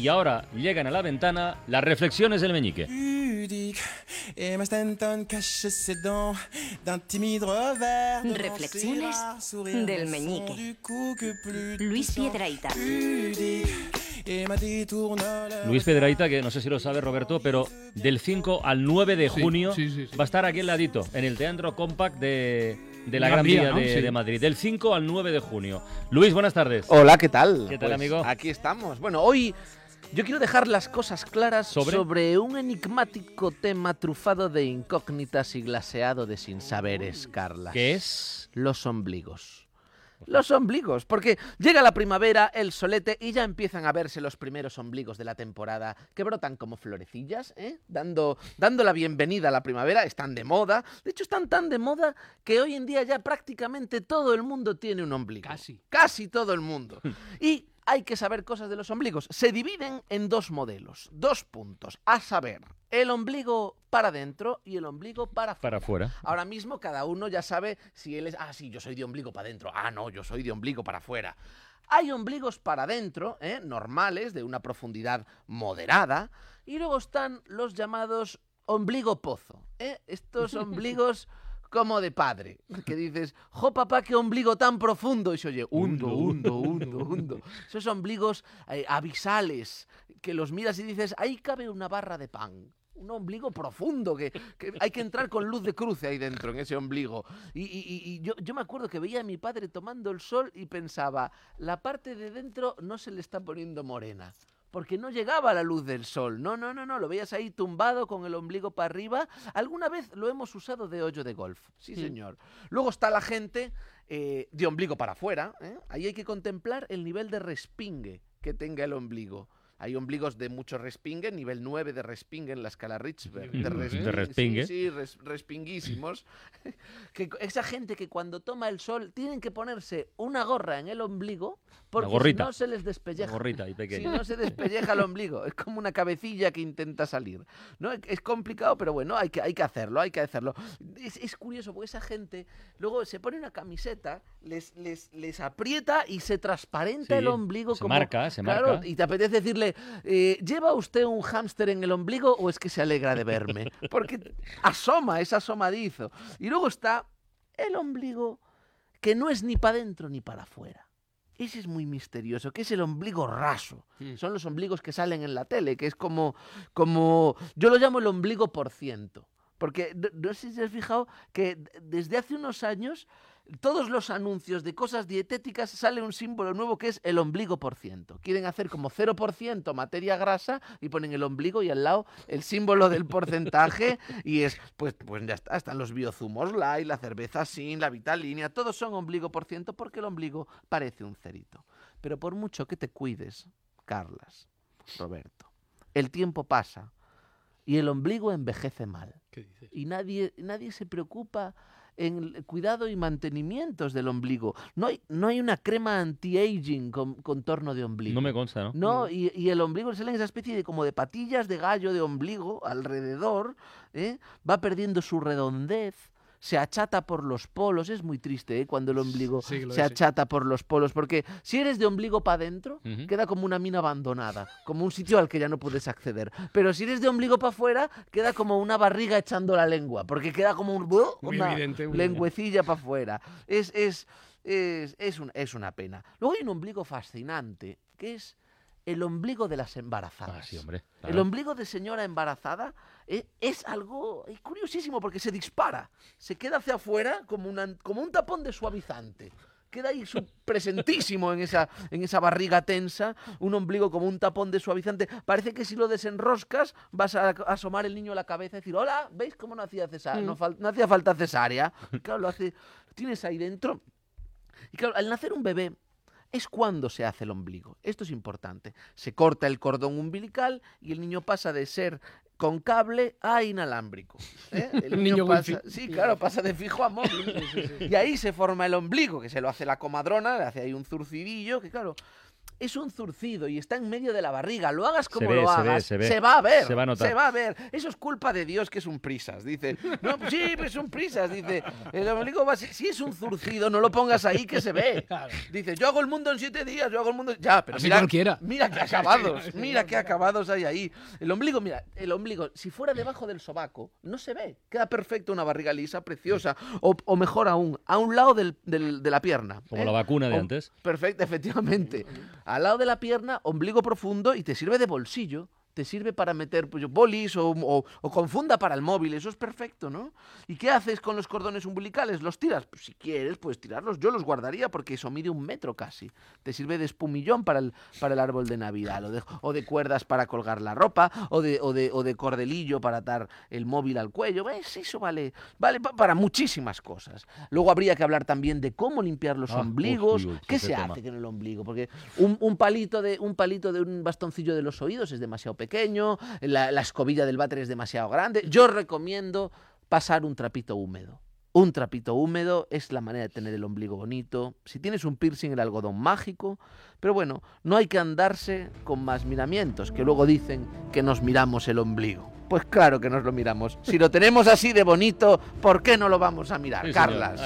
Y ahora llegan a la ventana las reflexiones del meñique. Reflexiones del meñique. Luis Piedraita. Luis Piedraita, que no sé si lo sabe Roberto, pero del 5 al 9 de junio sí, sí, sí. va a estar aquí al ladito, en el Teatro Compact de, de la Gran Gran Vía, Vía ¿no? de, Sí. de Madrid. Del 5 al 9 de junio. Luis, buenas tardes. Hola, ¿qué tal? Pues ¿Qué tal, amigo? Aquí estamos. Bueno, hoy yo quiero dejar las cosas claras ¿Sobre? sobre, un enigmático tema trufado de incógnitas y glaseado de sinsaberes, Carla. ¿Qué es? Los ombligos. Los ombligos, porque llega la primavera, el solete y ya empiezan a verse los primeros ombligos de la temporada que brotan como florecillas, ¿eh? dando, dando la bienvenida a la primavera, están de moda. De hecho, están tan de moda que hoy en día ya prácticamente todo el mundo tiene un ombligo. Casi. Casi todo el mundo. Y hay que saber cosas de los ombligos. Se dividen en dos modelos, dos puntos, a saber, el ombligo para adentro y el ombligo para afuera. Para afuera. Ahora mismo cada uno ya sabe si él es, ah, sí, yo soy de ombligo para adentro, ah, no, yo soy de ombligo para afuera. Hay ombligos para adentro, ¿eh? normales, de una profundidad moderada, y luego están los llamados ombligo pozo. ¿eh? Estos ombligos como de padre, que dices, jo papá, qué ombligo tan profundo, y se oye, hundo, hundo, hundo, hundo. Esos ombligos eh, abisales, que los miras y dices, ahí cabe una barra de pan. Un ombligo profundo, que, que hay que entrar con luz de cruce ahí dentro, en ese ombligo. Y, y- y- yo, yo me acuerdo que veía a mi padre tomando el sol y pensaba, la parte de dentro no se le está poniendo morena. Porque no llegaba la luz del sol. No, no, no, no. Lo veías ahí tumbado con el ombligo para arriba. Alguna vez lo hemos usado de hoyo de golf. Sí, señor. Luego está la gente eh, de ombligo para afuera. ¿eh? Ahí hay que contemplar el nivel de respingue que tenga el ombligo. Hay ombligos de mucho respingue, nivel 9 de respingue en la escala Richberg. Nivel De, respingue, De respingue. Sí, sí, res- respinguísimos. que esa gente que cuando toma el sol tienen que ponerse una gorra en el ombligo porque si no se les despelleja. gorrita y Si pequeña. no se despelleja el ombligo, es como una cabecilla que intenta salir. ¿no? Es complicado, pero bueno, hay que, hay que hacerlo, hay que hacerlo. Es, es curioso, porque esa gente luego se pone una camiseta, les, les, les aprieta y se transparenta Sí, el ombligo se como... marca, se Claro, marca. y te apetece decirle, eh, ¿lleva usted un hámster en el ombligo o es que se alegra de verme? Porque asoma, es asomadizo. Y luego está el ombligo que no es ni para adentro ni para afuera. Ese es muy misterioso, que es el ombligo raso. Mm. Son los ombligos que salen en la tele, que es como, como, yo lo llamo el ombligo por ciento. Porque no, sé si has fijado que desde hace unos años todos los anuncios de cosas dietéticas sale un símbolo nuevo que es el ombligo por ciento. Quieren hacer como 0% materia grasa y ponen el ombligo y al lado el símbolo del porcentaje y es, pues, pues ya está, están los biozumos light, la cerveza sin, la vitalínea, todos son ombligo por ciento porque el ombligo parece un cerito. Pero por mucho que te cuides, Carlas, Roberto, el tiempo pasa y el ombligo envejece mal ¿Qué dices? y nadie, nadie se preocupa en cuidado y mantenimientos del ombligo. No hay, no hay una crema anti-aging con contorno de ombligo. No me consta, ¿no? No, y, y el ombligo sale en esa especie de como de patillas de gallo de ombligo alrededor, ¿eh? va perdiendo su redondez, se achata por los polos, es muy triste ¿eh? cuando el ombligo Sí se sí. achata por los polos, porque si eres de ombligo para adentro, queda como una mina abandonada, como un sitio al que ya no puedes acceder. Pero si eres de ombligo para afuera, queda como una barriga echando la lengua, porque queda como un, una evidente, lengüecilla para afuera. Es, es, es, es, un- es una pena. Luego hay un ombligo fascinante, que es el ombligo de las embarazadas. Ah, sí, hombre. El claro. ombligo de señora embarazada eh, es algo eh, curiosísimo porque se dispara, se queda hacia afuera como, una- como un tapón de suavizante. Queda ahí su- presentísimo en esa, en esa barriga tensa, un ombligo como un tapón de suavizante. Parece que si lo desenroscas vas a, asomar el niño a la cabeza y decir, hola, ¿veis cómo no hacía, cesa- no, fal- no hacía falta cesárea? Claro, lo hace, lo tienes ahí dentro. Y claro, al nacer un bebé es cuando se hace el ombligo. Esto es importante. Se corta el cordón umbilical y el niño pasa de ser con cable a inalámbrico. ¿eh? El Niño pasa, sí, claro, pasa de fijo a móvil. Y ahí se forma el ombligo, que se lo hace la comadrona, le hace ahí un zurcidillo, que claro, es un zurcido y está en medio de la barriga, lo hagas como ve, lo se ve, hagas, se ve. va a ver, Se va a notar. va a ver. Eso es culpa de Dios que es un prisas, dice. No, pues sí, pues es un prisas, dice. El ombligo va, si si es un zurcido, no lo pongas ahí que se ve. Dice, yo hago el mundo en siete días, yo hago el mundo... Ya, pero Así mira, cualquiera. mira qué acabados, mira qué acabados hay ahí. El ombligo, mira, el ombligo, si fuera debajo del sobaco, no se ve. Queda perfecto una barriga lisa, preciosa. O, o mejor aún, a un lado del- del- de la pierna. Como ¿eh? la vacuna de O- antes. Perfecto, efectivamente. Al lado de la pierna, ombligo profundo y te sirve de bolsillo. Te sirve para meter pues, bolis o, o- o con funda para el móvil. Eso es perfecto, ¿no? ¿Y qué haces con los cordones umbilicales? ¿Los tiras? Pues, si quieres, puedes tirarlos. Yo los guardaría porque eso mide un metro casi. Te sirve de espumillón para el, para el árbol de Navidad. O de, o de cuerdas para colgar la ropa. O de, o, de, o de cordelillo para atar el móvil al cuello. ¿Ves? Eso vale, vale pa- para muchísimas cosas. Luego habría que hablar también de cómo limpiar los Ah, ombligos. uy, uy, ¿Qué se tema. hace con el ombligo? Porque un, un palito de un palito de un bastoncillo de los oídos es demasiado pequeño, la, la escobilla del váter es demasiado grande. Yo recomiendo pasar un trapito húmedo. Un trapito húmedo es la manera de tener el ombligo bonito. Si tienes un piercing, el algodón mágico. Pero bueno, no hay que andarse con más miramientos, que luego dicen que nos miramos el ombligo. Pues claro que nos lo miramos. Si lo tenemos así de bonito, ¿por qué no lo vamos a mirar, Sí. Carlas?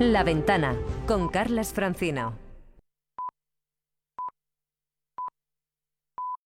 La ventana con Carlas Francino.